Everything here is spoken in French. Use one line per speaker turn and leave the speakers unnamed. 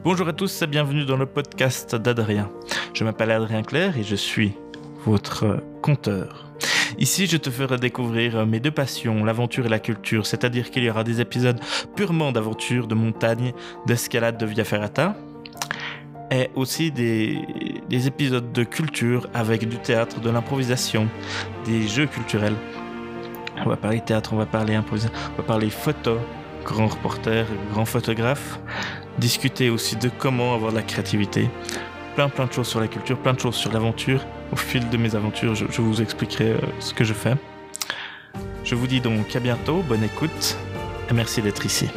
Bonjour à tous et bienvenue dans le podcast d'Adrien. Je m'appelle Adrien Claire et je suis votre conteur. Ici, je te ferai découvrir mes deux passions, l'aventure et la culture, c'est-à-dire qu'il y aura des épisodes purement d'aventure, de montagne, d'escalade de Via Ferrata, et aussi des, des épisodes de culture avec du théâtre, de l'improvisation, des jeux culturels. On va parler théâtre, on va parler improvisation, on va parler photo, grand reporter, grand photographe, discuter aussi de comment avoir de la créativité, plein plein de choses sur la culture, plein de choses sur l'aventure. Au fil de mes aventures, je, vous expliquerai euh, ce que je fais. Je vous dis donc à bientôt, bonne écoute et merci d'être ici.